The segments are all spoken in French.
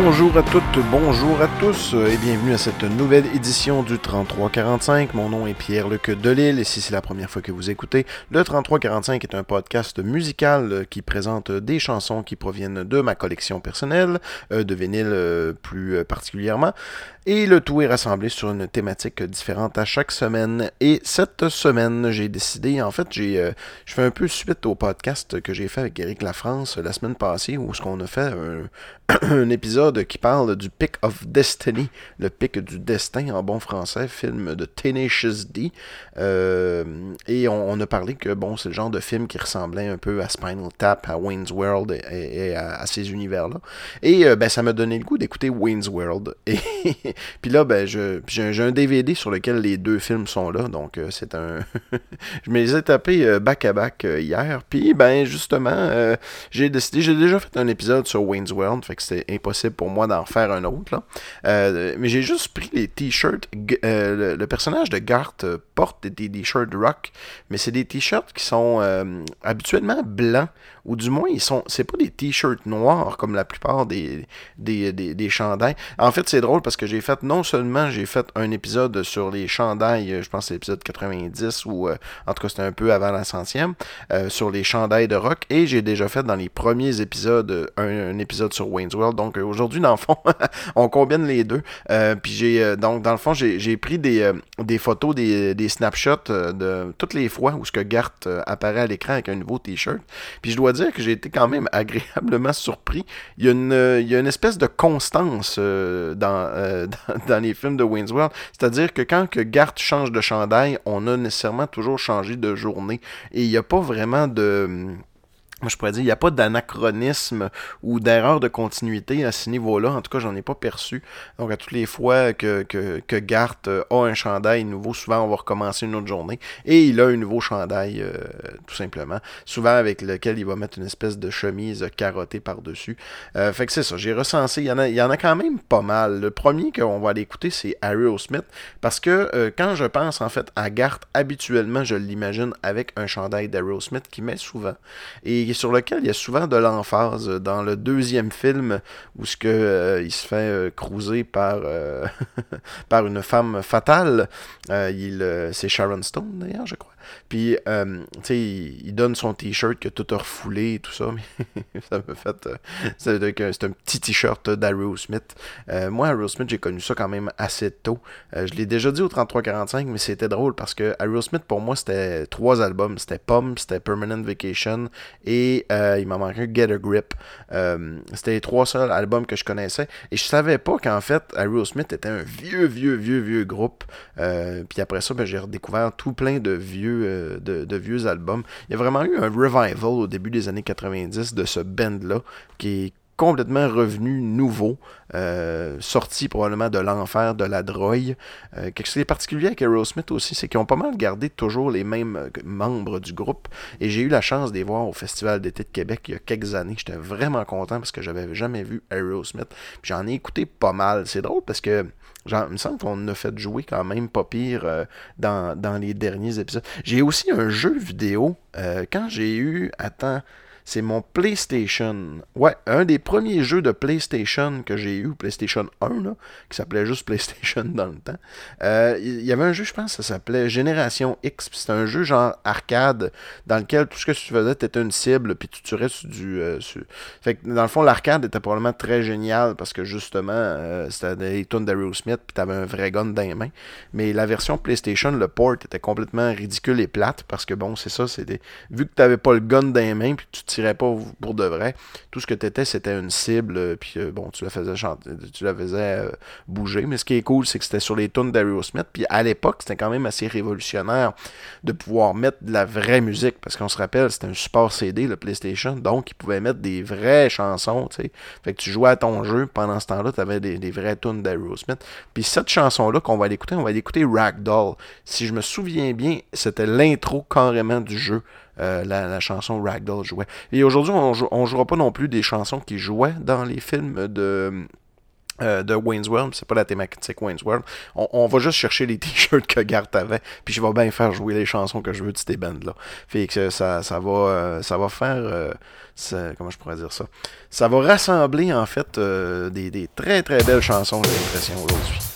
Bonjour à toutes, bonjour à tous euh, et bienvenue à cette nouvelle édition du 3345. Mon nom est Pierre-Luc Delille et si c'est la première fois que vous écoutez, le 3345 est un podcast musical euh, qui présente des chansons qui proviennent de ma collection personnelle, euh, de vinyle plus particulièrement, et le tout est rassemblé sur une thématique différente à chaque semaine. Et cette semaine, j'ai décidé, en fait, j'ai, euh, je fais un peu suite au podcast que j'ai fait avec Eric Lafrance la semaine passée, où ce qu'on a fait un, épisode qui parle du Pick of Destiny, le pic du destin en bon français, film de Tenacious D. Euh, et on, a parlé que bon, c'est le genre de film qui ressemblait un peu à Spinal Tap, à Wayne's World et, à, ces univers-là. Et euh, ben, ça m'a donné le goût d'écouter Wayne's World. Et puis là, ben, j'ai un DVD sur lequel les deux films sont là. Donc, euh, c'est un. je me les ai tapés back-à-back hier. Puis, ben, justement, j'ai décidé. J'ai déjà fait un épisode sur Wayne's World. Fait que c'était impossible pour moi d'en faire un autre. Là. mais j'ai juste pris les t-shirts. Le, personnage de Garth porte des t-shirts rock. Mais c'est des t-shirts qui sont habituellement blancs ou du moins, ils sont, c'est pas des t-shirts noirs comme la plupart des, des, des, chandails. En fait, c'est drôle parce que j'ai fait, non seulement j'ai fait un épisode sur les chandails, euh, je pense que c'est l'épisode 90 ou, euh, en tout cas, c'était un peu avant la centième, euh, sur les chandails de rock, et j'ai déjà fait dans les premiers épisodes un, épisode sur Wayne's. Donc aujourd'hui, dans le fond, on combine les deux. puis j'ai, donc, dans le fond, j'ai, pris des, des photos, des, snapshots de toutes les fois où ce que Garth apparaît à l'écran avec un nouveau t-shirt. Puis je dois dire que j'ai été quand même agréablement surpris. Il y a une, espèce de constance euh, euh, dans, les films de Wayne's World. C'est-à-dire que quand que Garth change de chandail, on a nécessairement toujours changé de journée. Et il n'y a pas vraiment de moi, je pourrais dire, il n'y a pas d'anachronisme ou d'erreur de continuité à ce niveau-là. En tout cas, j'en ai pas perçu. Donc, à toutes les fois que, que, Garth euh, a un chandail nouveau, souvent, on va recommencer une autre journée. Et il a un nouveau chandail, euh, tout simplement. Souvent, avec lequel il va mettre une espèce de chemise carottée par-dessus. Euh, fait que c'est ça. J'ai recensé. Il y, en a, quand même pas mal. Le premier qu'on va aller écouter, c'est Smith Parce que quand je pense, en fait, à Garth, habituellement, je l'imagine avec un chandail Smith qui met souvent. Et sur lequel il y a souvent de l'emphase. Dans le deuxième film, où ce que, euh, il se fait euh, cruiser par, euh, par une femme fatale, il, c'est Sharon Stone d'ailleurs, je crois. Puis, euh, tu sais, il, donne son t-shirt que tout a refoulé et tout ça. Mais ça me fait. Euh, c'est un petit t-shirt d'Aerosmith. Euh, moi, Aerosmith, j'ai connu ça quand même assez tôt. Euh, je l'ai déjà dit au 3345, mais c'était drôle parce que Aerosmith, pour moi, c'était trois albums. C'était Pump, c'était Permanent Vacation et il m'a manqué un Get a Grip. c'était les trois seuls albums que je connaissais. Et je savais pas qu'en fait, Aerosmith était un vieux, vieux, vieux, vieux groupe. puis après ça, ben, j'ai redécouvert tout plein de vieux euh, de, vieux albums. Il y a vraiment eu un revival au début des années 90 de ce band-là qui est complètement revenu nouveau, euh, sorti probablement de l'enfer de la drogue. Euh, quelque chose de particulier avec Aerosmith aussi, c'est qu'ils ont pas mal gardé toujours les mêmes membres du groupe. Et j'ai eu la chance de voir au Festival d'été de Québec il y a quelques années. J'étais vraiment content parce que j'avais jamais vu Aerosmith. J'en ai écouté pas mal. C'est drôle parce que Genre, il me semble qu'on a fait jouer quand même pas pire euh, dans, les derniers épisodes. J'ai aussi un jeu vidéo. Euh, quand j'ai eu. Attends c'est mon PlayStation. Ouais, un des premiers jeux de PlayStation que j'ai eu, PlayStation 1, là, qui s'appelait juste PlayStation dans le temps. Euh, il y avait un jeu, je pense, ça s'appelait Génération X. C'était un jeu genre arcade dans lequel tout ce que tu faisais, étais une cible, puis tu tuerais sur du. Euh, fait que dans le fond, l'arcade était probablement très génial parce que justement, euh, c'était des tonnes d'Aerosmith, puis t'avais un vrai gun dans les mains. Mais la version PlayStation, le port était complètement ridicule et plate parce que bon, c'est ça, c'était. Vu que t'avais pas le gun dans les mains, puis tu pas pour de vrai. Tout ce que tu étais, c'était une cible, euh, puis euh, bon, tu la faisais chanter, tu la faisais euh, bouger. Mais ce qui est cool, c'est que c'était sur les tunes d'Aerosmith. Puis à l'époque, c'était quand même assez révolutionnaire de pouvoir mettre de la vraie musique. Parce qu'on se rappelle, c'était un support CD, le PlayStation. Donc, ils pouvaient mettre des vraies chansons, tu. Fait que tu jouais à ton jeu. Pendant ce temps-là, tu avais des, des vraies tunes d'Aerosmith. Puis cette chanson-là qu'on va l'écouter, on va l'écouter Ragdoll. Si je me souviens bien, c'était l'intro carrément du jeu. Euh, la, chanson Ragdoll jouait. Et aujourd'hui, on, ne jouera pas non plus des chansons qui jouaient dans les films de euh, de Wayne's World, c'est pas la thématique Wayne's World. On, va juste chercher les t-shirts que Garth avait, puis je vais bien faire jouer les chansons que je veux de ces bands-là. Fait que ça, ça, va, euh, ça va faire. Comment je pourrais dire ça? Ça va rassembler en fait des, des, très très belles chansons, j'ai l'impression, aujourd'hui.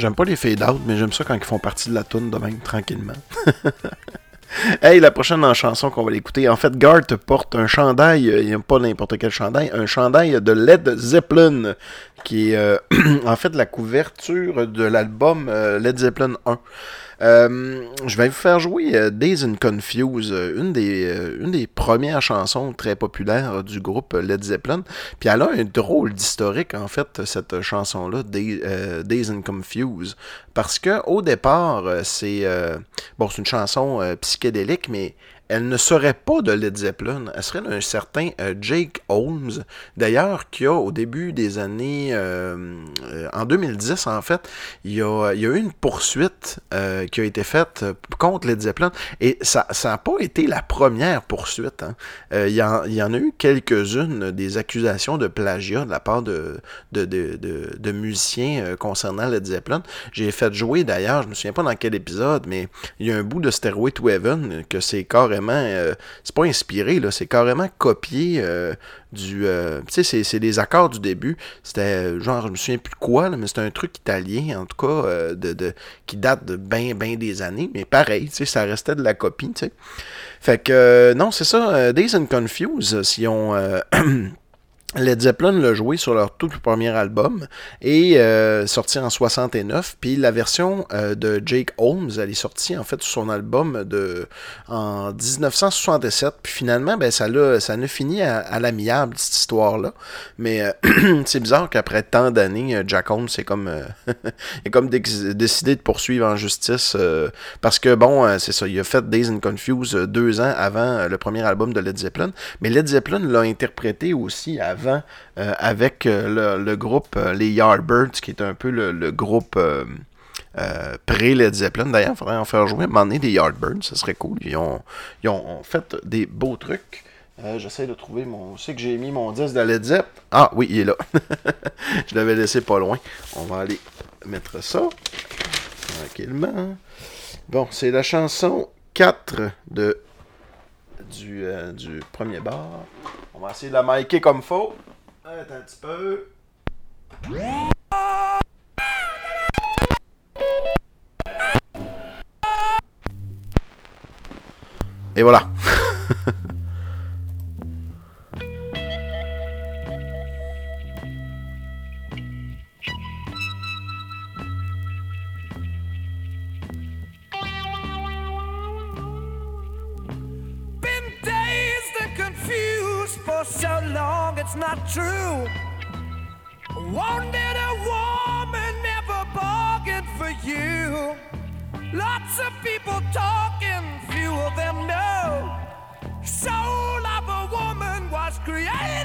J'aime pas les fade-out, mais j'aime ça quand ils font partie de la tune de même tranquillement. hey, la prochaine chanson qu'on va l'écouter, en fait, Garth porte un chandail, il n'y a pas n'importe quel chandail, un chandail de Led Zeppelin qui est en fait la couverture de l'album Led Zeppelin 1. Euh, je vais vous faire jouer euh, Days and Confuse, euh, une des, une des premières chansons très populaires du groupe Led Zeppelin. Puis elle a un drôle d'historique, en fait, cette chanson-là, Days and Confuse. Parce que au départ, c'est bon, c'est une chanson psychédélique, mais elle ne serait pas de Led Zeppelin, elle serait d'un certain euh, Jake Holmes, d'ailleurs, qui a au début des années, euh, euh, en 2010 en fait, il y a, il y a eu une poursuite qui a été faite contre Led Zeppelin, et ça n'a pas été la première poursuite. Hein. il, y en, il, y en, a eu quelques-unes des accusations de plagiat de la part de, de, de, de musiciens concernant Led Zeppelin. J'ai fait jouer d'ailleurs, je me souviens pas dans quel épisode, mais il y a un bout de Stairway to Heaven que c'est carrément euh, c'est pas inspiré, là, c'est carrément copié euh, du. Euh, tu sais, c'est des accords du début. C'était genre, je me souviens plus de quoi, mais c'était un truc italien, en tout cas, de, qui date de bien, bien des années. Mais pareil, tu sais, ça restait de la copie, tu sais. Fait que, non, c'est ça, Days and Confuse, si on. Led Zeppelin l'a joué sur leur tout premier album et euh, sorti en 69. Puis la version euh, de Jake Holmes, elle est sortie en fait sur son album de en 1967. Puis finalement, ben ça l'a ça ne fini à, l'amiable cette histoire-là. Mais euh, c'est bizarre qu'après tant d'années, Jack Holmes c'est comme a comme décidé de poursuivre en justice parce que bon, c'est ça, il a fait Days and Confuse deux ans avant le premier album de Led Zeppelin. Mais Led Zeppelin l'a interprété aussi euh, avec euh, le, groupe euh, les Yardbirds, qui est un peu le, groupe pré-Led Zeppelin. D'ailleurs, il faudrait en faire jouer donné des Yardbirds, ce serait cool. Ils ont, fait des beaux trucs. J'essaie de trouver mon. Sais que j'ai mis mon disque de Led Zepp? Ah oui, il est là. je l'avais laissé pas loin. On va aller mettre ça. Tranquillement. Bon, c'est la chanson 4 de du, du premier bar. On va essayer de la micer comme faut. Attends un petit peu. Et voilà. it's not true. Wanted a woman, never bargained for you. Lots of people talking, few of them know. Soul of a woman was created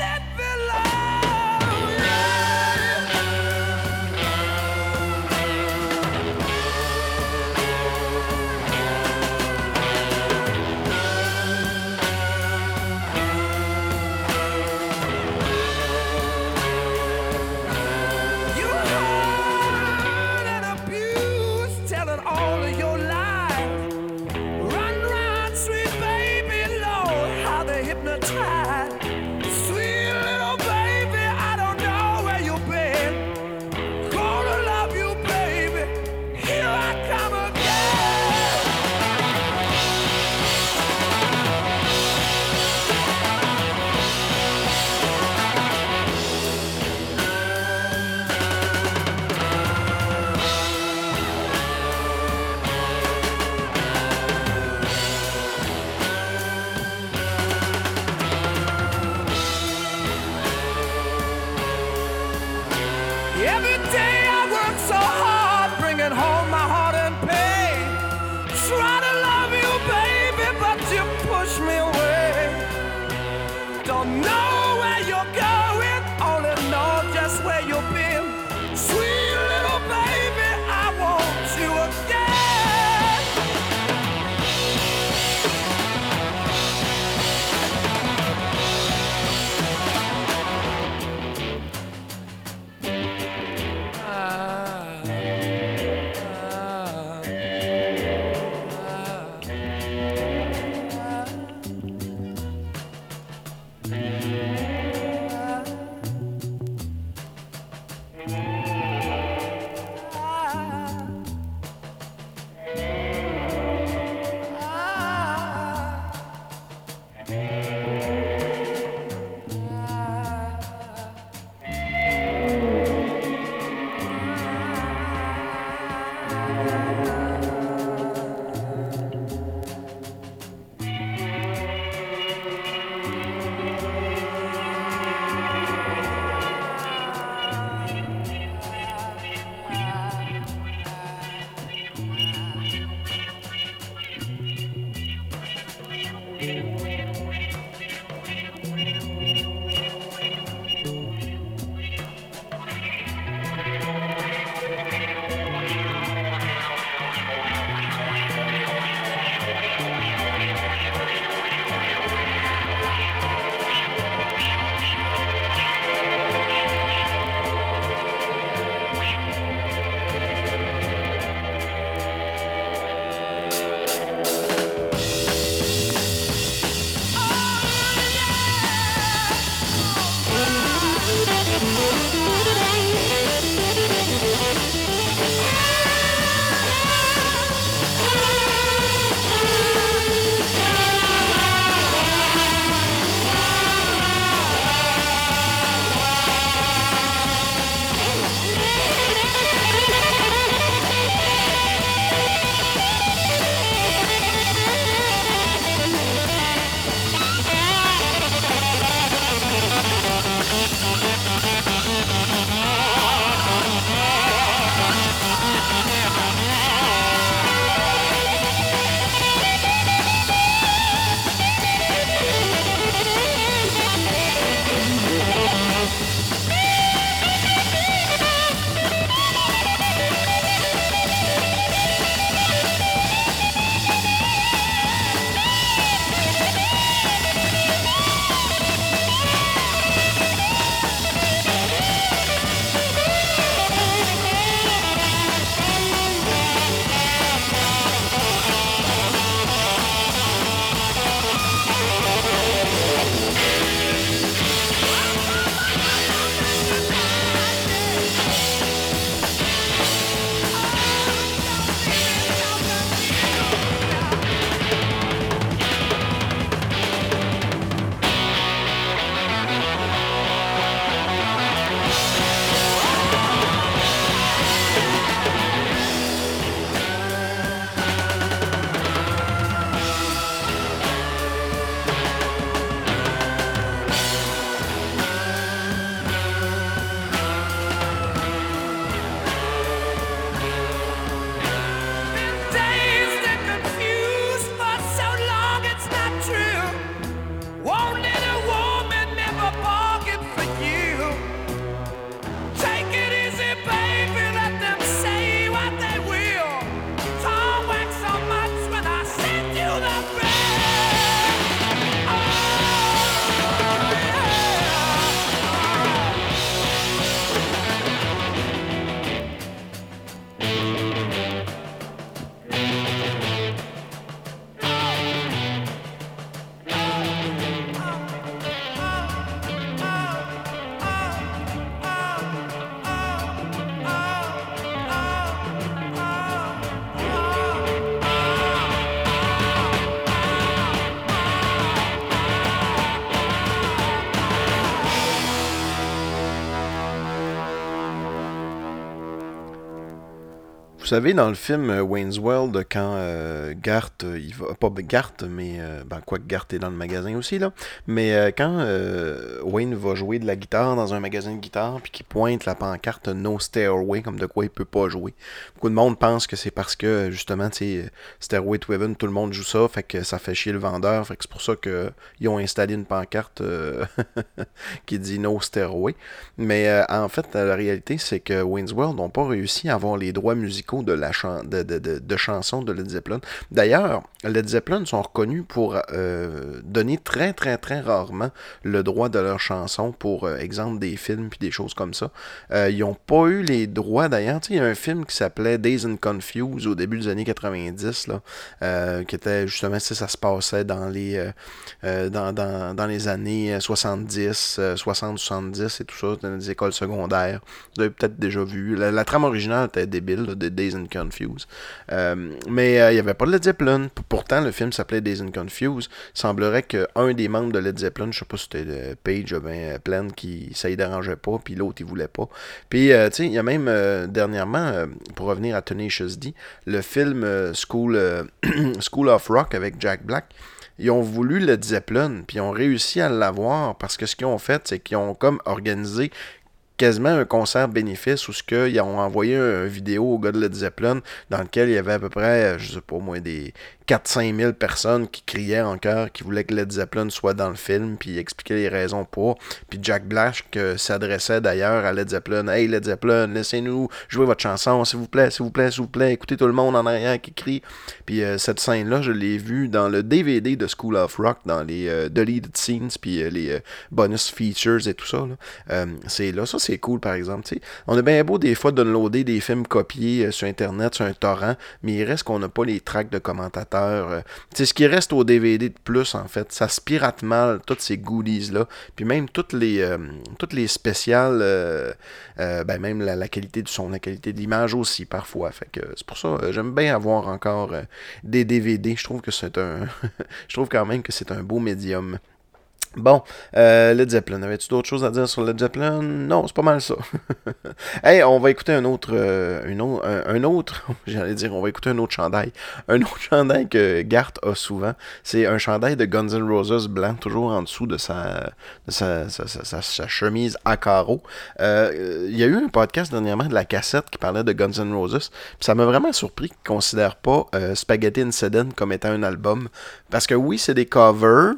Vous savez, dans le film euh, Wayne's World, quand euh, Garth, euh, il va, pas Garth, mais ben, quoi que Garth est dans le magasin aussi, là, mais quand Wayne va jouer de la guitare dans un magasin de guitare, puis qu'il pointe la pancarte No Stairway, comme de quoi il peut pas jouer. Beaucoup de monde pense que c'est parce que, justement, tu sais, Stairway to Heaven, tout le monde joue ça, fait que ça fait chier le vendeur, fait que c'est pour ça qu'ils ont installé une pancarte qui dit No Stairway. Mais en fait, la réalité, c'est que Wayne's World n'ont pas réussi à avoir les droits musicaux de, la de, chansons de Led Zeppelin. D'ailleurs, Led Zeppelin sont reconnus pour euh, donner très, très, très rarement le droit de leurs chansons pour, euh, exemple, des films puis des choses comme ça. Euh, ils n'ont pas eu les droits, d'ailleurs. Il y a un film qui s'appelait Days and Confused au début des années 90, là, qui était justement, si ça se passait dans les, dans, dans, les années 70, 60, 70 et tout ça, dans les écoles secondaires. Vous avez peut-être déjà vu. La, trame originale était débile, Days and Confused. mais il n'y avait pas de Led Zeppelin. Pourtant, le film s'appelait Days and Confused. Il semblerait qu'un des membres de Led Zeppelin, je sais pas si c'était euh, Page ou bien Plan, qui ça y dérangeait pas, puis l'autre il voulait pas. Puis, euh, tu sais, il y a même euh, dernièrement, pour revenir à Tenacious D, le film School, School of Rock avec Jack Black ils ont voulu Led Zeppelin, puis ils ont réussi à l'avoir parce que ce qu'ils ont fait, c'est qu'ils ont comme organisé quasiment un concert bénéfice où ce qu'ils ont envoyé une vidéo au gars de Zeppelin dans lequel il y avait à peu près, je sais pas moi, des 4-5 000 personnes qui criaient en chœur, qui voulaient que Led Zeppelin soit dans le film, puis expliquaient les raisons pour. Puis Jack Black s'adressait d'ailleurs à Led Zeppelin. Hey Led Zeppelin, laissez-nous jouer votre chanson, s'il vous plaît, s'il vous plaît, s'il vous plaît. Écoutez tout le monde en arrière qui crie. Puis euh, cette scène-là, je l'ai vue dans le DVD de School of Rock, dans les euh, deleted scenes, puis euh, les bonus features et tout ça. c'est là, ça c'est cool par exemple. On a bien beau des fois downloader des films copiés sur Internet, sur un torrent, mais il reste qu'on n'a pas les tracks de commentateurs c'est euh, ce qui reste au DVD de plus, en fait. Ça se pirate mal, toutes ces goodies-là. Puis même toutes les, euh, spéciales, euh, ben même la, qualité du son, la qualité de l'image aussi, parfois. Fait c'est pour ça, j'aime bien avoir encore des DVD. Je trouve que c'est un. Je trouve quand même que c'est un beau médium. Bon, euh, Led Zeppelin, avais-tu d'autres choses à dire sur Led Zeppelin? Non, c'est pas mal ça. hey, on va écouter un autre, euh, un, autre, j'allais dire, on va écouter un autre chandail. Un autre chandail que Garth a souvent, c'est un chandail de Guns N' Roses blanc, toujours en dessous de sa, sa, sa, chemise à carreaux. Euh, il y a eu un podcast dernièrement de la cassette qui parlait de Guns N' Roses, puis ça m'a vraiment surpris qu'ils ne considèrent pas euh, Spaghetti Incident comme étant un album, parce que oui, c'est des covers,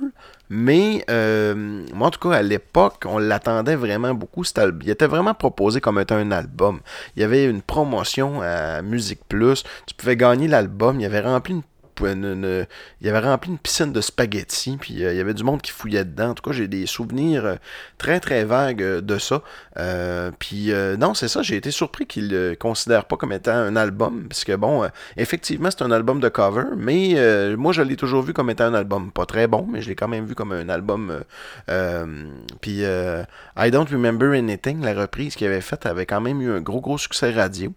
mais euh, moi, en tout cas, à l'époque, on l'attendait vraiment beaucoup. Il était vraiment proposé comme étant un album. Il y avait une promotion à Musique Plus. Tu pouvais gagner l'album. Il avait rempli une il y avait rempli une piscine de spaghettis, puis euh, il y avait du monde qui fouillait dedans. En tout cas, j'ai des souvenirs euh, très très vagues euh, de ça. puis non, c'est ça, j'ai été surpris qu'ils ne le considèrent pas comme étant un album, parce que bon, effectivement, c'est un album de cover, mais moi, je l'ai toujours vu comme étant un album pas très bon, mais je l'ai quand même vu comme un album. puis I Don't Remember Anything, la reprise qu'il avait faite, avait quand même eu un gros gros succès radio.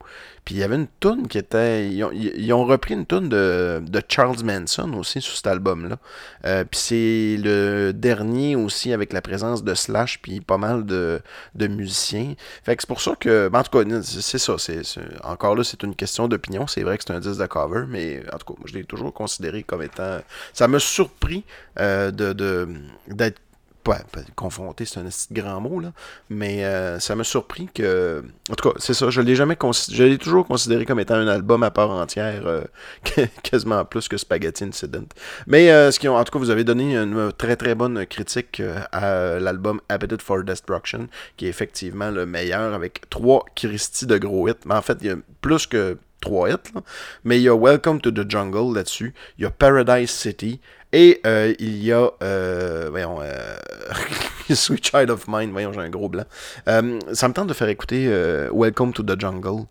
Puis il y avait une tune qui était. Ils ont, repris une tune de, Charles Manson aussi sur cet album-là. Euh, puis c'est le dernier aussi avec la présence de Slash puis pas mal de, musiciens. Fait que c'est pour ça que. Ben, en tout cas, c'est ça. C'est, encore là, c'est une question d'opinion. C'est vrai que c'est un disque de cover, mais en tout cas, je l'ai toujours considéré comme étant. Ça m'a surpris euh, de, d'être confronté, c'est un grand mot, là, mais euh, ça m'a surpris que. En tout cas, c'est ça, je l'ai jamais je l'ai toujours considéré comme étant un album à part entière, euh, quasiment plus que Spaghetti Incident. Mais euh, ce qui ont, en tout cas, vous avez donné une très très bonne critique à l'album Habited for Destruction, qui est effectivement le meilleur avec trois Christie de gros hits. Mais en fait, il y a plus que trois hits, mais il y a Welcome to the Jungle là-dessus, il y a Paradise City, et euh, il y a, euh, voyons, euh, Sweet Child of Mine, voyons, j'ai un gros blanc. Euh, ça me tente de faire écouter Welcome to the Jungle,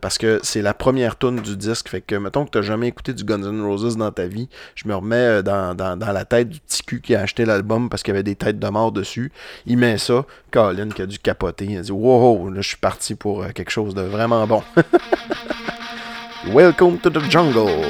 parce que c'est la première tune du disque, fait que, mettons que tu n'as jamais écouté du Guns N' Roses dans ta vie, je me remets dans, dans, dans la tête du petit cul qui a acheté l'album parce qu'il y avait des têtes de mort dessus. Il met ça, Colin qui a dû capoter, il a dit « Wow, là, je suis parti pour quelque chose de vraiment bon. » Welcome to the Jungle.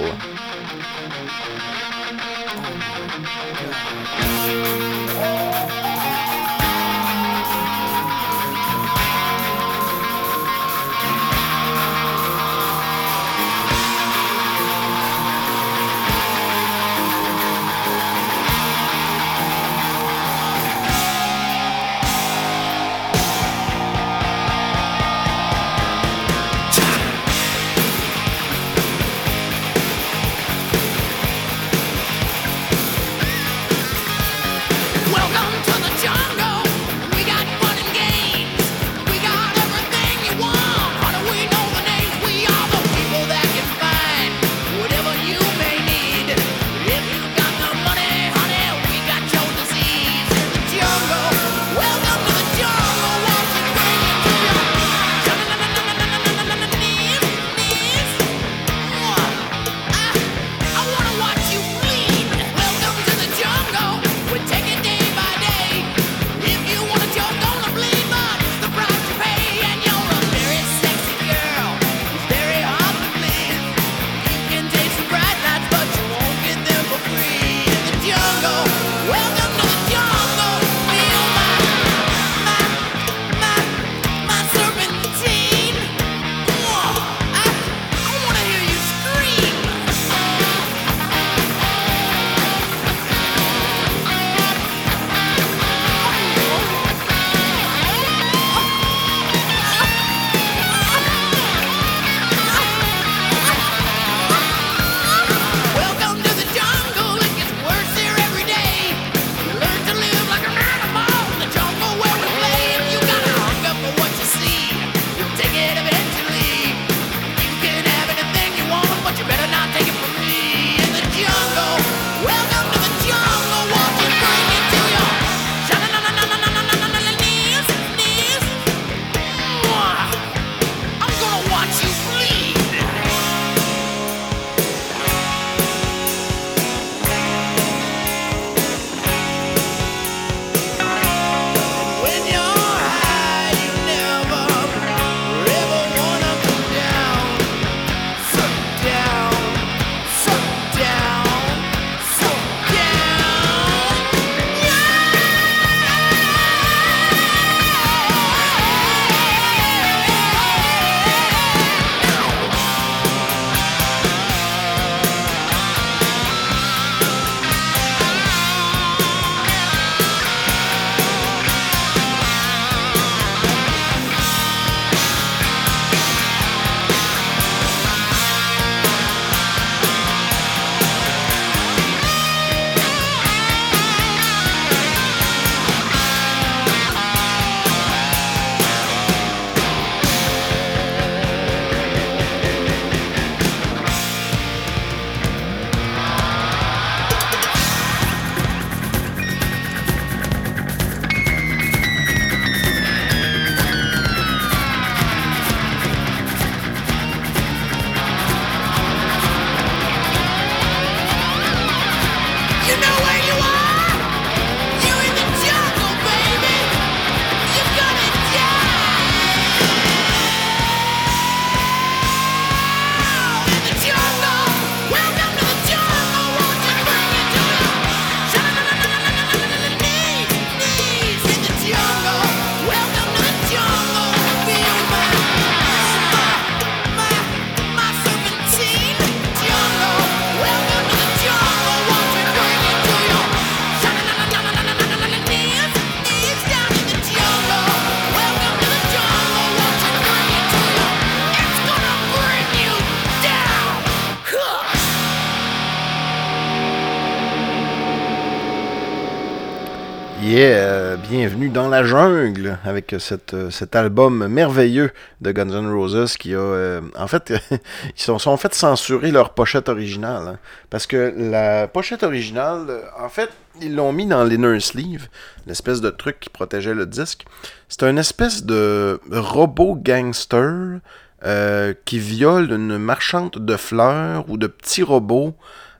Dans la jungle avec cet album merveilleux de Guns N' Roses qui a, euh, en fait, ils sont, sont fait censurer leur pochette originale. hein. parce que la pochette originale, en fait, ils l'ont mis dans l'inner sleeve, l'espèce de truc qui protégeait le disque. C'est un espèce de robot gangster euh, qui viole une marchande de fleurs ou de petits robots.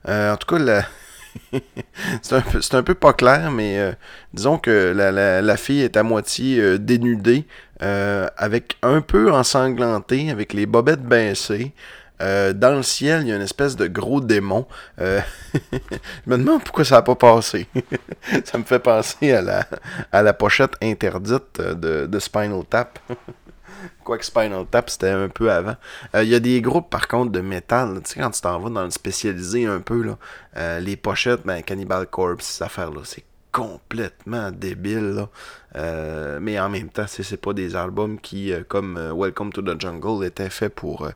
Euh, en tout cas, la... c'est un, peu- un peu pas clair, mais euh, disons que la, la- fille est à moitié euh, dénudée, euh, avec un peu ensanglantée, avec les bobettes baissées. Dans le ciel, il y a une espèce de gros démon. Je me demande pourquoi ça n'a pas passé. ça me fait penser à la, à la pochette interdite de, de Spinal Tap. Quoique Spinal Tap, c'était un peu avant. Euh, Il y a des groupes, par contre, de métal. Tu sais, quand tu t'en vas dans le spécialisé un peu, là, euh, les pochettes, ben, Cannibal Corpse, ces affaires-là, c'est complètement débile. là. Euh, mais en même temps, c'est pas des albums qui, euh, comme euh, Welcome to the Jungle, étaient faits pour euh,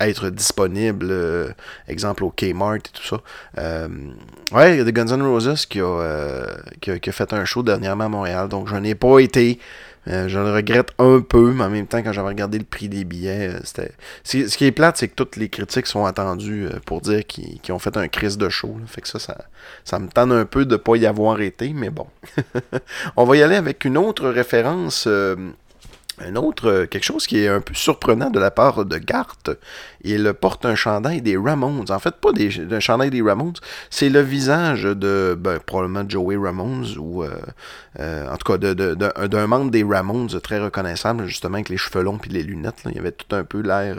être disponibles, euh, exemple au Kmart et tout ça. Euh, ouais, il y a des Guns N' Roses qui a, euh, qui, a, qui a fait un show dernièrement à Montréal, donc je n'ai pas été. Euh, je le regrette un peu, mais en même temps, quand j'avais regardé le prix des billets, euh, c'était. Ce qui est plate, c'est que toutes les critiques sont attendues euh, pour dire qu'ils ont fait un crise de show. Fait que ça, ça, ça me tente un peu de pas y avoir été, mais bon. On va y aller avec une autre référence. Euh, un autre, euh, quelque chose qui est un peu surprenant de la part de Garth. Il porte un chandail des Ramones. En fait, pas des, un chandail des Ramones, c'est le visage de, ben, probablement Joey Ramones, ou euh, euh, en tout cas de- de- de- d'un membre des Ramones très reconnaissable, justement avec les cheveux longs puis les lunettes. là. Il y avait tout un peu l'air...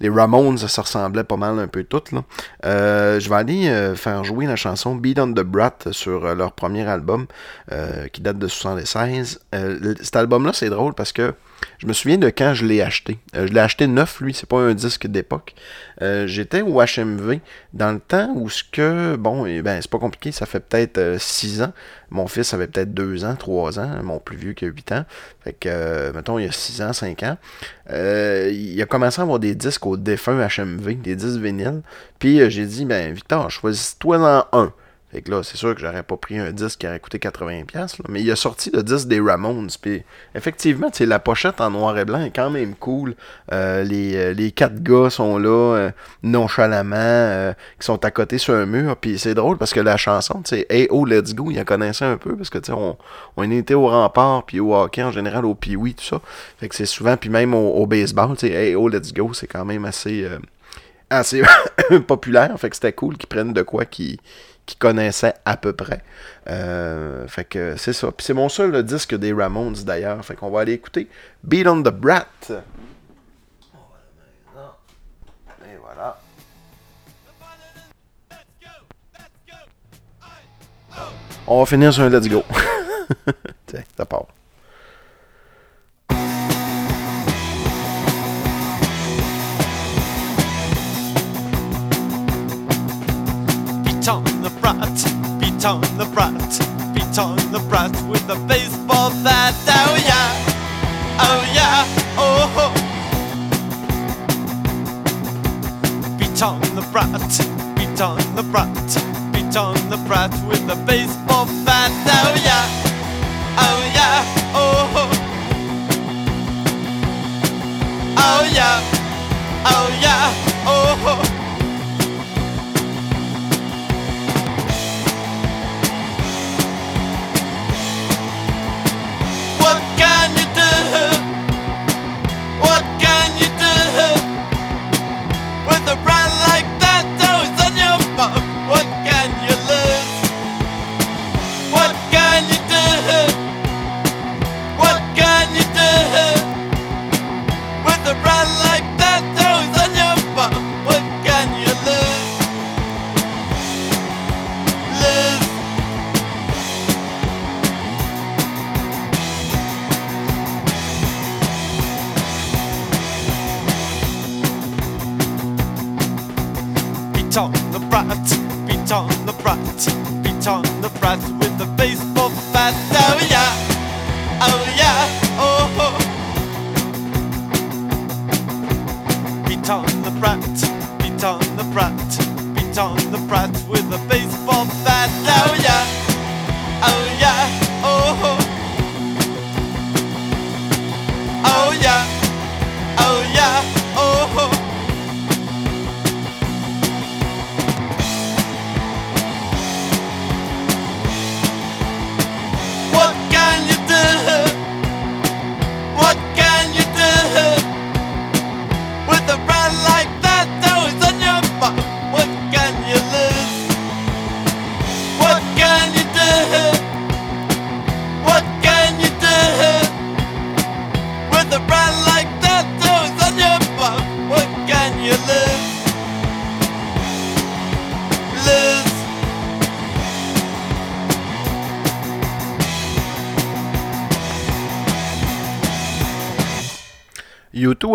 les Ramones, ça ressemblait pas mal un peu toutes. Là. Euh, je vais aller euh, faire jouer la chanson Beat on the Brat sur euh, leur premier album euh, qui date de 76. Euh, le- cet album-là, c'est drôle parce que je me souviens de quand je l'ai acheté. Euh, je l'ai acheté neuf, lui, c'est pas un disque d'époque. Euh, J'étais au HMV dans le temps où ce que, bon, eh ben, c'est pas compliqué, ça fait peut-être 6 ans. Mon fils avait peut-être 2 ans, 3 ans, mon plus vieux qui a 8 ans. Fait que, euh, mettons, il y a 6 ans, 5 ans. Euh, il a commencé à avoir des disques au défunt HMV, des disques vinyles. Puis euh, j'ai dit, ben Victor, choisis-toi en un. Fait que là, c'est sûr que j'aurais pas pris un disque qui aurait coûté 80$, là, mais il a sorti le disque des Ramones. Puis effectivement, la pochette en noir et blanc est quand même cool. Euh, les, euh, les quatre gars sont là, euh, nonchalamment, qui sont à côté sur un mur. Puis c'est drôle parce que la chanson, tu sais, Hey Oh Let's Go, il la connaissait un peu parce que tu sais, on, on était au rempart, puis au hockey en général, au pee tout ça. Fait que c'est souvent, puis même au, baseball, tu Hey Oh Let's Go, c'est quand même assez, assez populaire. Fait que c'était cool qu'ils prennent de quoi qu'ils qui connaissaient à peu près. Euh, fait que c'est ça. Puis c'est mon seul le disque des Ramones d'ailleurs. Fait qu'on va aller écouter Beat on the Brat. Et voilà. On va finir sur un let's go. Tiens, ça part. Brat, beat on the brat, beat on the brat with a baseball bat. Oh yeah, oh yeah, oh ho. Beat on the brat, beat on the brat, beat on the brat with a baseball bat. Oh yeah, oh yeah, oh ho. Oh yeah, oh yeah, oh ho.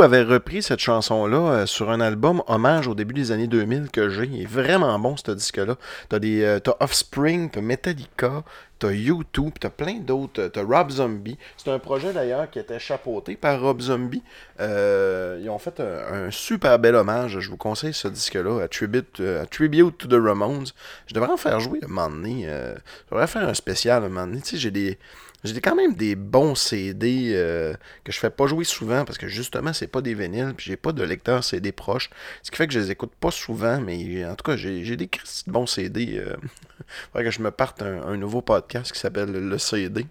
Avait repris cette chanson-là euh, sur un album hommage au début des années 2000 que j'ai. Il est vraiment bon, ce disque-là. T'as des, euh, t'as Offspring, t'as Metallica, t'as U2, puis t'as plein d'autres. T'as Rob Zombie. C'est un projet d'ailleurs qui était chapeauté par Rob Zombie. Euh, ils ont fait un, un super bel hommage. Je vous conseille ce disque-là, à Tribute, euh, à Tribute to the Ramones. Je devrais en faire jouer un donné. euh, je devrais faire un spécial un moment donné. Tu sais, j'ai des. J'ai quand même des bons CD euh, que je fais pas jouer souvent parce que justement, c'est pas des vinyles, puis j'ai pas de lecteur CD proche. Ce qui fait que je les écoute pas souvent, mais en tout cas, j'ai des de bons CD. Euh. Faudrait que je me parte un, un nouveau podcast qui s'appelle Le CD.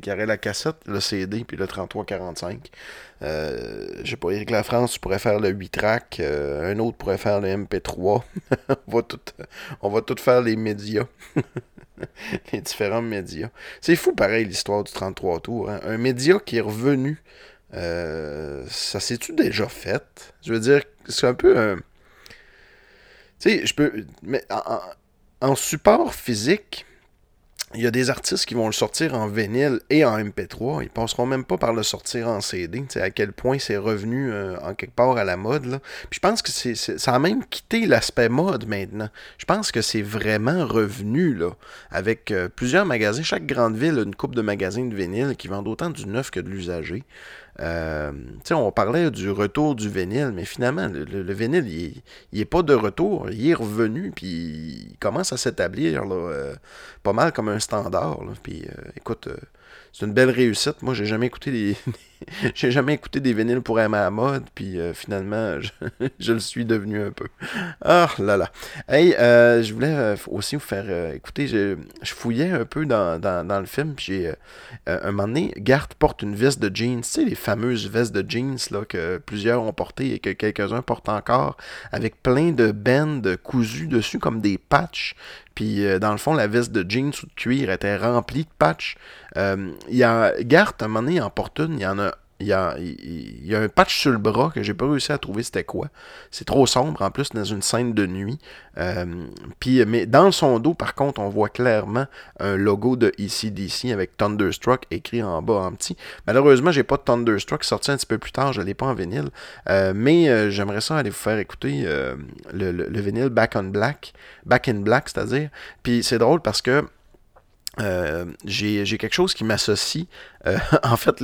Qu'il y aurait la cassette, le CD, puis le 3345. Euh, je sais pas, Eric Lafrance, tu pourrais faire le 8-track. euh, un autre pourrait faire le MP3. on, va tout, on va tout faire les médias. les différents médias. C'est fou, pareil, l'histoire du 33 tours. hein. Un média qui est revenu, euh, ça s'est-tu déjà fait? Je veux dire, c'est un peu un... Tu sais, je peux... Mais en, en- en support physique, il y a des artistes qui vont le sortir en vinyle et en MP3. Ils passeront même pas par le sortir en CD. Tu sais, à quel point c'est revenu euh, en quelque part à la mode. Je pense que c'est, c'est- ça a même quitté l'aspect mode maintenant. Je pense que c'est vraiment revenu là, avec euh, plusieurs magasins. Chaque grande ville a une coupe de magasins de vinyle qui vendent autant du neuf que de l'usager. Euh, on parlait du retour du vinyle, mais finalement, le, le- le vinyle, il est, il est pas de retour. Il est revenu, puis il commence à s'établir euh, pas mal comme un standard. Puis euh, écoute, euh, c'est une belle réussite. Moi, j'ai jamais écouté des. j'ai jamais écouté des vinyles pour aimer la mode, puis euh, finalement, je, je le suis devenu un peu. Ah là là. Hey, euh, je voulais euh, aussi vous faire écouter. Je, je fouillais un peu dans, dans, dans le film, puis j'ai. un moment donné, Garth porte une veste de jeans, tu sais, les fameuses vestes de jeans là, que plusieurs ont portées et que quelques-uns portent encore, avec plein de bandes cousues dessus comme des patchs. Puis dans le fond, la veste de jeans ou de cuir était remplie de patchs. Euh, il y a Garth, à un moment donné, en porte une, il y en a. Il y, a, il- y a un patch sur le bras que j'ai pas réussi à trouver c'était quoi. C'est trop sombre en plus dans une scène de nuit. Euh, puis, mais dans son dos, par contre, on voit clairement un logo de ECDC avec Thunderstruck écrit en bas en petit. Malheureusement, j'ai pas de Thunderstruck sorti un petit peu plus tard, je l'ai pas en vinyle. Euh, mais j'aimerais ça aller vous faire écouter le, le- le vinyle Back on Black, Back in Black, c'est-à-dire. Puis c'est drôle parce que euh, j'ai quelque chose qui m'associe, euh, en fait,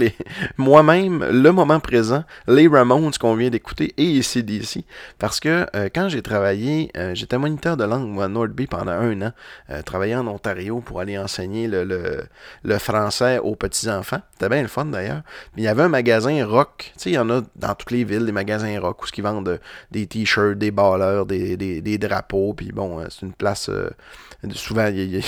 moi-même, le moment présent, les Ramones qu'on vient d'écouter et ACDC, parce que euh, quand j'ai travaillé, euh, j'étais moniteur de langue à Nordby pendant un an, euh, travaillé en Ontario pour aller enseigner le, le, le français aux petits-enfants. C'était bien le fun d'ailleurs. Mais il y avait un magasin rock, tu sais, il y en a dans toutes les villes, des magasins rock où ils vendent euh, des t-shirts, des balleurs, des, des, des drapeaux, puis bon, c'est une place... Souvent, il y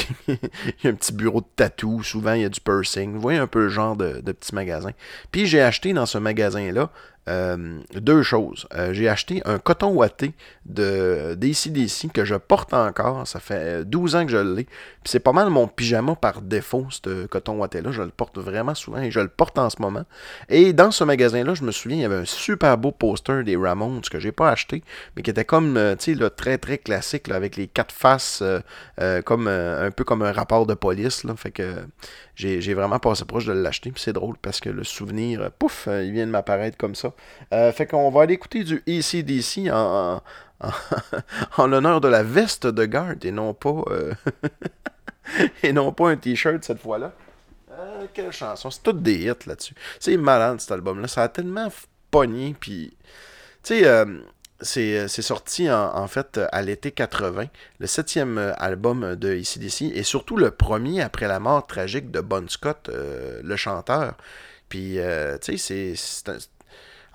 a un petit bureau de tatou. Souvent, il y a du pursing. Vous voyez un peu le genre de, de petit magasin. Puis, j'ai acheté dans ce magasin-là euh, deux choses. Euh, j'ai acheté un coton ouaté de d'ACDC que je porte encore. Ça fait 12 ans que je l'ai. Puis, c'est pas mal mon pyjama par défaut, ce coton ouaté-là. Je le porte vraiment souvent et je le porte en ce moment. Et dans ce magasin-là, je me souviens, il y avait un super beau poster des Ramones que j'ai pas acheté, mais qui était comme, euh, tu sais, très très classique, là, avec les quatre faces, euh, euh, comme euh, un peu comme un rapport de police. Là, fait que j'ai j'ai vraiment passé proche de l'acheter. Puis c'est drôle parce que le souvenir, euh, pouf, euh, il vient de m'apparaître comme ça. Euh, fait qu'on va aller écouter du ACDC en, en, l'honneur de la veste de garde et non pas, euh, et non pas un t-shirt cette fois-là. Euh, quelle chanson, c'est toutes des hits là-dessus. C'est malade cet album-là, ça a tellement pogné, puis c'est sorti en, fait à l'été 80, le septième album de ACDC, et surtout le premier après la mort tragique de Bon Scott, le chanteur. Puis,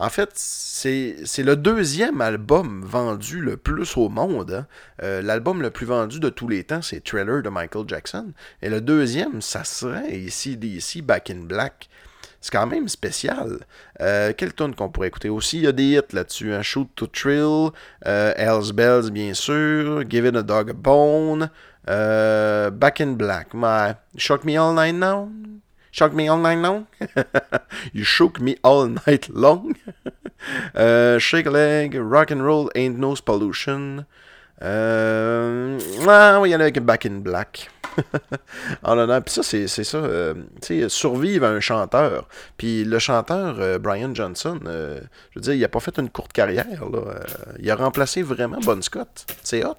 en fait, c'est le deuxième album vendu le plus au monde. hein. Euh, L'album le plus vendu de tous les temps, c'est Thriller de Michael Jackson. Et le deuxième, ça serait ici DC Back in Black. C'est quand même spécial. Euh, quelle tune qu'on pourrait écouter? Aussi Il y a des hits là-dessus. hein. Shoot to Thrill, euh, Bells, bien sûr, Giving a Dog a Bone, euh, Back in Black. My, Shock Me All Night Now Shock Me All Night Long? You Shook Me All Night Long euh, Shake a Leg, Rock and Roll Ain't No Pollution. Euh, ah, on va y aller avec Back in Black. en l'honneur. Puis ça, c'est ça. euh, tu sais, survivre à un chanteur. Puis le chanteur, euh, Brian Johnson, euh, je veux dire, il a pas fait une courte carrière. Là. Il a remplacé vraiment Bon Scott. C'est hot.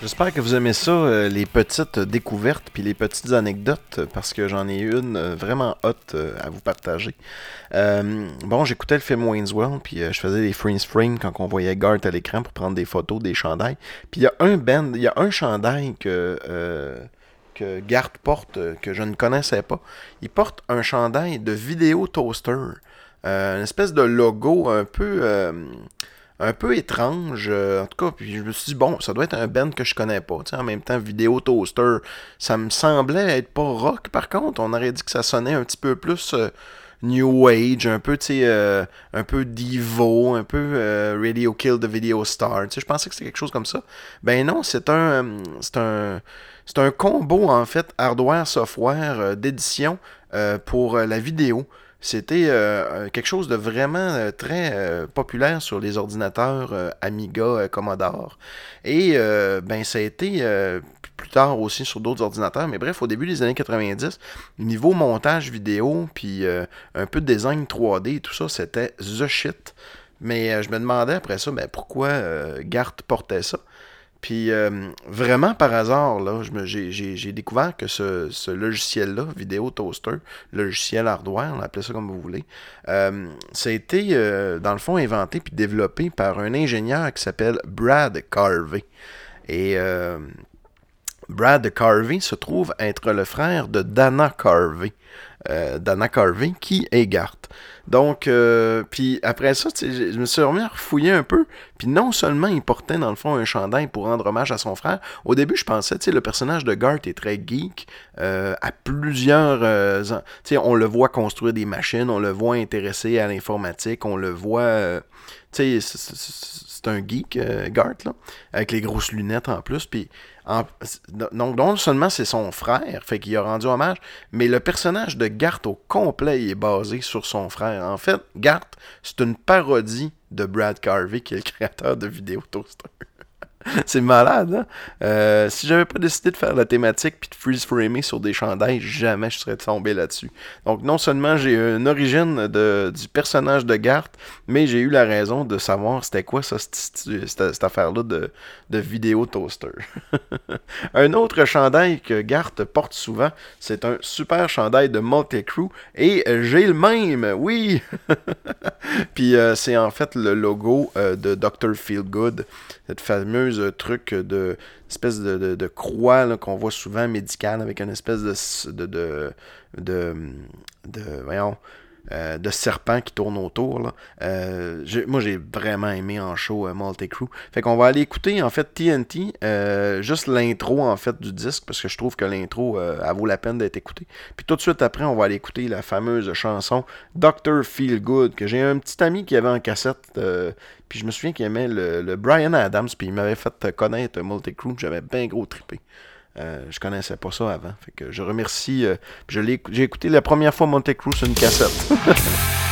J'espère que vous aimez ça, euh, les petites découvertes puis les petites anecdotes, euh, parce que j'en ai une euh, vraiment hot à vous partager. Bon, j'écoutais le film Wayne's World, puis je faisais des freeze frames quand on voyait Garth à l'écran pour prendre des photos des chandails. Puis il y a un band, il y a un chandail que, que Garth porte que je ne connaissais pas. Il porte un chandail de vidéo toaster. Une espèce de logo un peu un peu étrange euh, en tout cas puis je me suis dit bon ça doit être un band que je connais pas en même temps vidéo toaster ça me semblait être pas rock par contre on aurait dit que ça sonnait un petit peu plus euh, New Age, un peu, tu euh, un peu Divo, un peu Radio Kill the Video Star. Je pensais que c'était quelque chose comme ça. Ben non, c'est un, c'est un, c'est un combo, en fait, hardware-software d'édition pour la vidéo. C'était euh, quelque chose de vraiment euh, très euh, populaire sur les ordinateurs euh, Amiga, euh, Commodore. Et euh, ben ça a été euh, plus tard aussi sur d'autres ordinateurs. Mais bref, au début des années 90, niveau montage vidéo, puis euh, un peu de design 3D et tout ça, c'était the shit. Mais euh, je me demandais après ça, ben, pourquoi euh, Gart portait ça? Puis euh, vraiment par hasard, là, j'ai, découvert que ce, logiciel-là, Vidéo Toaster, logiciel hardware, on appelait ça comme vous voulez, euh, ça a été euh, dans le fond inventé puis développé par un ingénieur qui s'appelle Brad Carvey. Et Brad Carvey se trouve être le frère de Dana Carvey. Euh, Dana Carvey, qui est Gart. Donc, euh, puis après ça, je me suis remis à refouiller un peu. Puis non seulement il portait dans le fond un chandail pour rendre hommage à son frère. Au début, je pensais, tu sais, le personnage de Gart est très geek. euh, à plusieurs, euh, tu sais, on le voit construire des machines, on le voit intéressé à l'informatique, on le voit, euh, tu sais, c'est- un geek, euh, Gart là, avec les grosses lunettes en plus. Puis donc non seulement c'est son frère, fait qu'il a rendu hommage, mais le personnage de Gart au complet est basé sur son frère. En fait, Gart, c'est une parodie de Brad Carvey, qui est le créateur de Vidéo Toaster. c'est malade, hein? Euh, si j'avais pas décidé de faire la thématique puis de freeze framer sur des chandails, jamais je serais tombé là-dessus. Donc non seulement j'ai une origine du personnage de Gart, mais j'ai eu la raison de savoir c'était quoi ça, cette, affaire-là de, vidéo toaster. un autre chandail que Gart porte souvent, c'est un super chandail de Multicrew et j'ai le même, oui! Puis euh, c'est en fait le logo euh, de Dr. Feelgood, cette fameuse euh, truc de espèce de, de- croix qu'on voit souvent médicale avec une espèce de de de, de, voyons, euh, de serpent qui tourne autour. Là. Euh, moi j'ai vraiment aimé en show euh, Multicrew. Fait qu'on va aller écouter en fait TNT, juste l'intro en fait du disque parce que je trouve que l'intro elle vaut la peine d'être écoutée. Puis tout de suite après on va aller écouter la fameuse chanson Dr. Feel Good que j'ai un petit ami qui avait en cassette. Puis je me souviens qu'il aimait le, le Brian Adams, puis il m'avait fait connaître Multicrew, j'avais bien gros trippé. Euh, je connaissais pas ça avant. Fait que je remercie. euh, j'ai écouté la première fois Multicrew sur une cassette.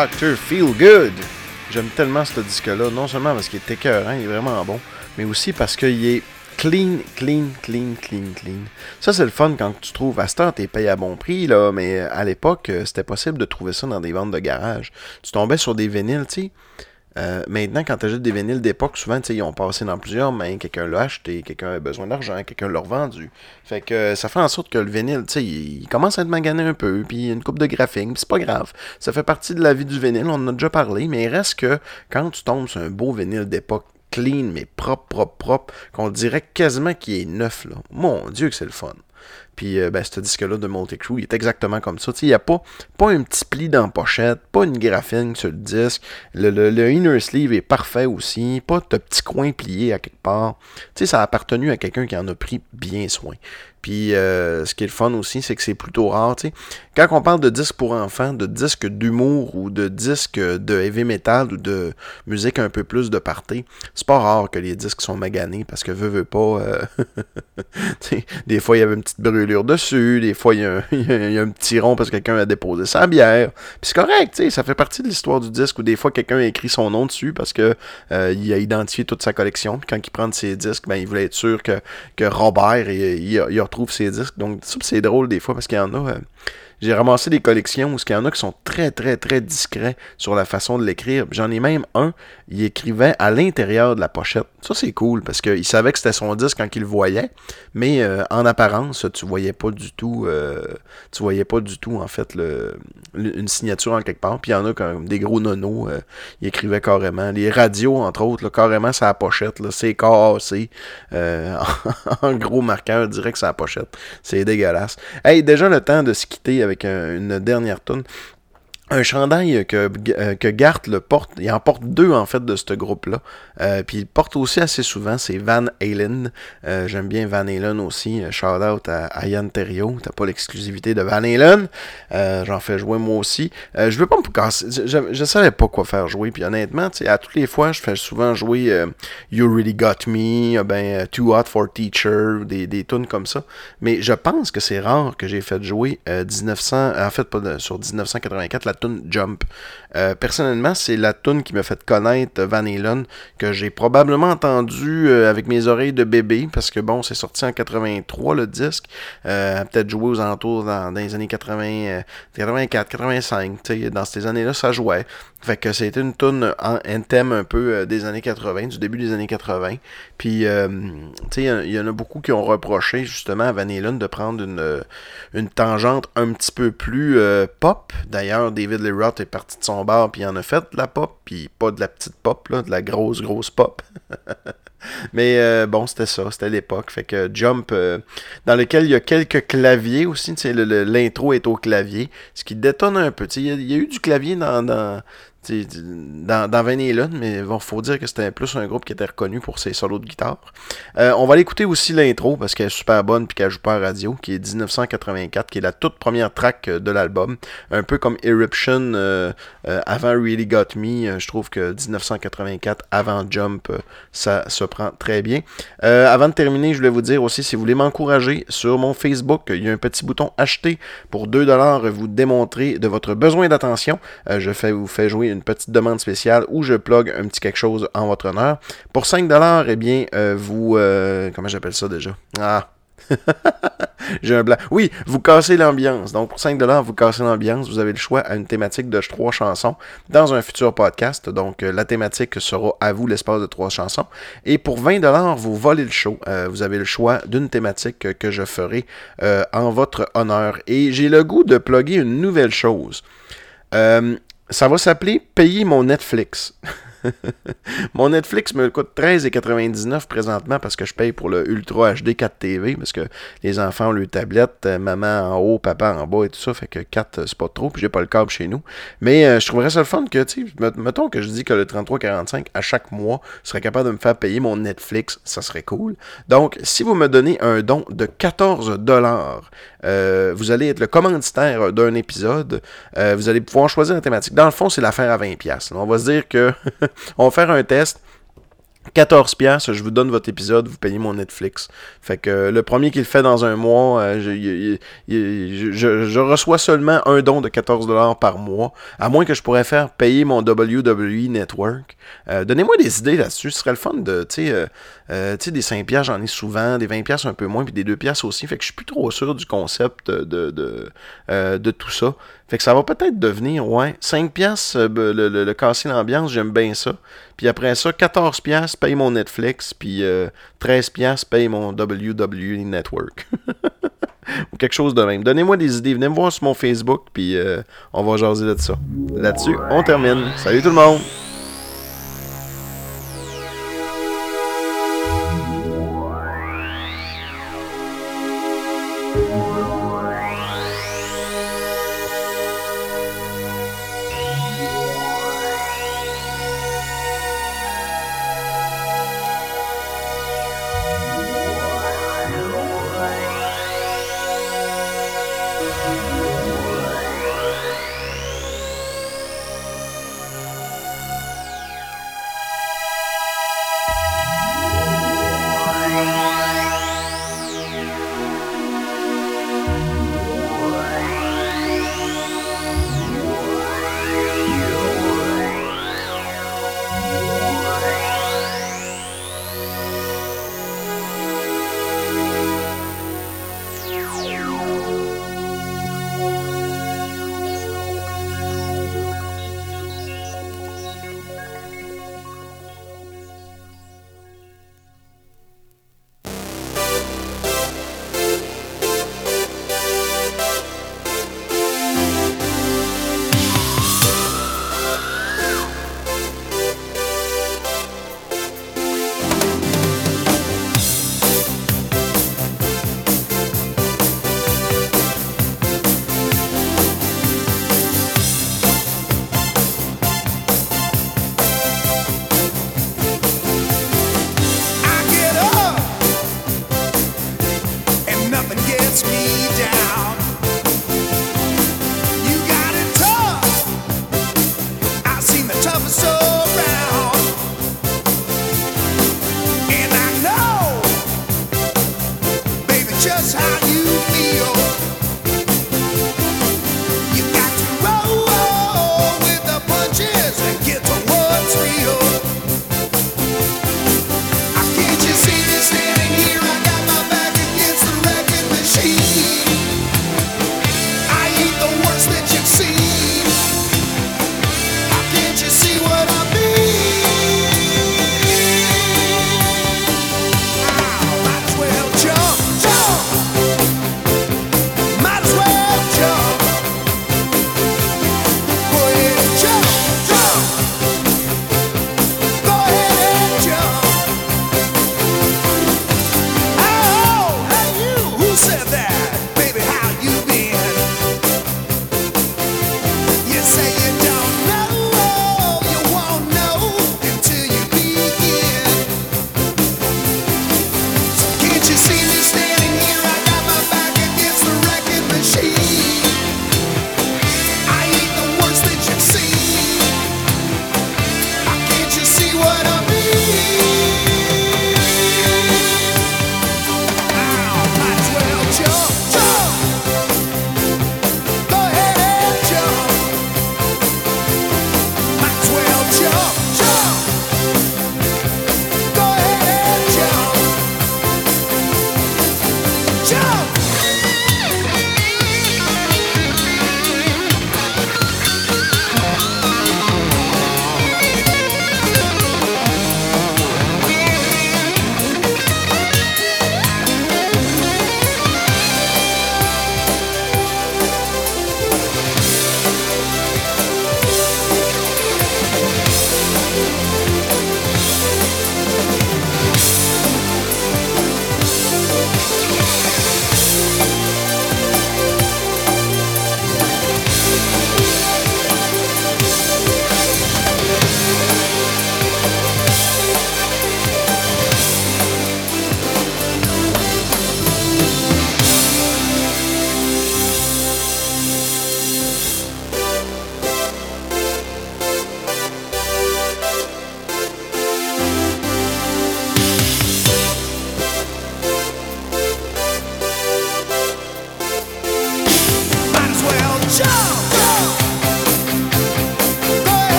Dr. Feel Good. J'aime tellement ce disque-là, non seulement parce qu'il est écœurant, il est vraiment bon, mais aussi parce qu'il est clean, clean, clean, clean, clean. Ça, c'est le fun quand tu trouves. À cette heure, t'es payé à bon prix, là, mais à l'époque, euh, c'était possible de trouver ça dans des ventes de garage. Tu tombais sur des vinyles, tu sais. Euh, maintenant, quand tu achètes des vinyles d'époque, souvent, ils ont passé dans plusieurs mains. Quelqu'un l'a acheté, quelqu'un a besoin d'argent, quelqu'un l'a revendu. Fait que ça fait en sorte que le vinyle, tu il, il commence à être magané un peu, puis une coupe de graphique, puis c'est pas grave. Ça fait partie de la vie du vinyle, on en a déjà parlé, mais il reste que quand tu tombes sur un beau vinyle d'époque, clean, mais propre, propre, propre, qu'on dirait quasiment qu'il est neuf, là. Mon Dieu que c'est le fun. Puis euh, ben, ce disque-là de Multicrew, il est exactement comme ça. Il n'y a pas, pas un petit pli dans la pochette, pas une graphine sur le disque. Le, le- inner sleeve est parfait aussi. Pas de petit coin plié à quelque part. Tu sais, ça a appartenu à quelqu'un qui en a pris bien soin. Puis euh, ce qui est le fun aussi, c'est que c'est plutôt rare. tu sais. Quand on parle de disques pour enfants, de disques d'humour ou de disques de heavy metal ou de musique un peu plus de party, c'est pas rare que les disques sont maganés parce que veut, veut pas. euh, des fois, il y avait une petite brûlure dessus. Des fois, il y, a un- y a un- petit rond parce que quelqu'un a déposé sa bière. Puis c'est correct, tu sais, ça fait partie de l'histoire du disque où des fois, quelqu'un a écrit son nom dessus parce que euh, il a identifié toute sa collection. Quand il prend ses disques, ben, il voulait être sûr que, que Robert, il retrouve ses disques. Donc, ça, c'est drôle des fois parce qu'il y en a. euh, j'ai ramassé des collections où il y en a qui sont très, très, très discrets sur la façon de l'écrire. J'en ai même un, il écrivait à l'intérieur de la pochette. Ça, c'est cool parce qu'il savait que c'était son disque quand il le voyait, mais euh, en apparence, tu voyais pas du tout, euh, tu voyais pas du tout, en fait, le, une signature en quelque part. Puis il y en a comme des gros nonos, euh, il écrivait carrément. Les radios, entre autres, là, carrément, c'est la pochette. C'est cassé. euh, en gros marqueur direct sur la pochette. C'est dégueulasse. Hey, déjà le temps de se quitter avec un- une dernière tune. Un chandail que, euh, que Garth le porte, il en porte deux en fait de ce groupe-là. Euh, puis il porte aussi assez souvent, c'est Van Halen. Euh, J'aime bien Van Halen aussi. Euh, Shout out à, à Yann Terrio. T'as pas l'exclusivité de Van Halen. Euh, J'en fais jouer moi aussi. Euh, je veux pas me casser. Je, je, savais pas quoi faire jouer. Puis honnêtement, à toutes les fois, je fais souvent jouer You Really Got Me, ben, Too Hot for Teacher, des, des tunes comme ça. Mais je pense que c'est rare que j'ai fait jouer euh, 1900, en fait pas de- sur 1984, la Jump. Euh, personnellement, c'est la tune qui m'a fait connaître Van Halen, que j'ai probablement entendu euh, avec mes oreilles de bébé, parce que bon, c'est sorti en 83 le disque, euh, peut-être joué aux alentours dans, les années 80, euh, 84, 85, tu sais, dans ces années-là, ça jouait. Fait que c'était une tune en un thème un peu des années 80, du début des années 80. Puis, tu sais, il y en a- en beaucoup qui ont reproché justement à Van Halen de prendre une, une tangente un petit peu plus pop. D'ailleurs, David Lee est parti de son bar puis en a fait de la pop, puis pas de la petite pop, là, de la grosse, grosse pop. Mais euh, bon, c'était ça, c'était l'époque. Fait que Jump, euh, dans lequel il y a quelques claviers aussi, l'intro est au clavier, ce qui détonne un peu. Il y, a- eu du clavier dans, dans, dans, dans mais bon, faut dire que c'était plus un groupe qui était reconnu pour ses solos de guitare. Euh, on va l'écouter aussi l'intro parce qu'elle est super bonne puis qu'elle joue pas à radio, qui est 1984, qui est la toute première track euh, de l'album. Un peu comme Eruption euh, avant Really Got Me. je trouve que 1984 avant Jump, ça se prend très bien. Avant de terminer, je voulais vous dire aussi, si vous voulez m'encourager, sur mon Facebook, il y a un petit bouton acheter pour 2$, vous démontrer de votre besoin d'attention. Je vous fais jouer une petite demande spéciale où je plug un petit quelque chose en votre honneur. Pour 5$, eh bien, euh, vous... euh, comment j'appelle ça déjà? Ah... J'ai un blanc. Oui, vous cassez l'ambiance. Donc, pour 5$, vous cassez l'ambiance. Vous avez le choix à une thématique de trois chansons dans un futur podcast. Donc, euh, la thématique sera à vous l'espace de trois chansons. Et pour 20$, vous volez le show. Vous avez le choix d'une thématique que- je ferai en votre honneur. Et j'ai le goût de plugger une nouvelle chose. Euh, ça va s'appeler Payer mon Netflix. Mon Netflix me coûte 13,99 présentement parce que je paye pour le Ultra HD 4 TV parce que les enfants ont le tablette, euh, maman en haut, papa en bas et tout ça, fait que 4 euh, c'est pas trop, puis j'ai pas le câble chez nous. Mais euh, je trouverais ça le fun que, tu sais, met- mettons que je dis que le 33,45 à chaque mois serait capable de me faire payer mon Netflix, ça serait cool. Donc, si vous me donnez un don de 14 dollars, vous allez être le commanditaire d'un épisode, euh, vous allez pouvoir choisir la thématique. Dans le fond, c'est l'affaire à 20$. piastres. On va se dire que on va faire un test. 14 pièces, je vous donne votre épisode, vous payez mon Netflix. Fait que euh, le premier qui le fait dans un mois, euh, je, reçois seulement un don de 14 dollars par mois, à moins que je pourrais faire payer mon WWE Network. Euh, Donnez-moi des idées là-dessus, ce serait le fun de, tu sais, des 5 pièces, j'en ai souvent, des 20 pièces un peu moins, puis des 2 pièces aussi. Fait que je suis plus trop sûr du concept de, de tout ça. Fait que ça va peut-être devenir, ouais, 5 pièces euh, le, le- le casser l'ambiance, j'aime bien ça. Puis après ça, 14 pièces paye mon Netflix, puis euh, 13 pièces paye mon WWE Network. Ou quelque chose de même. Donnez-moi des idées, venez me voir sur mon Facebook, puis euh, on va jaser de ça. Là-dessus, on termine. Salut tout le monde!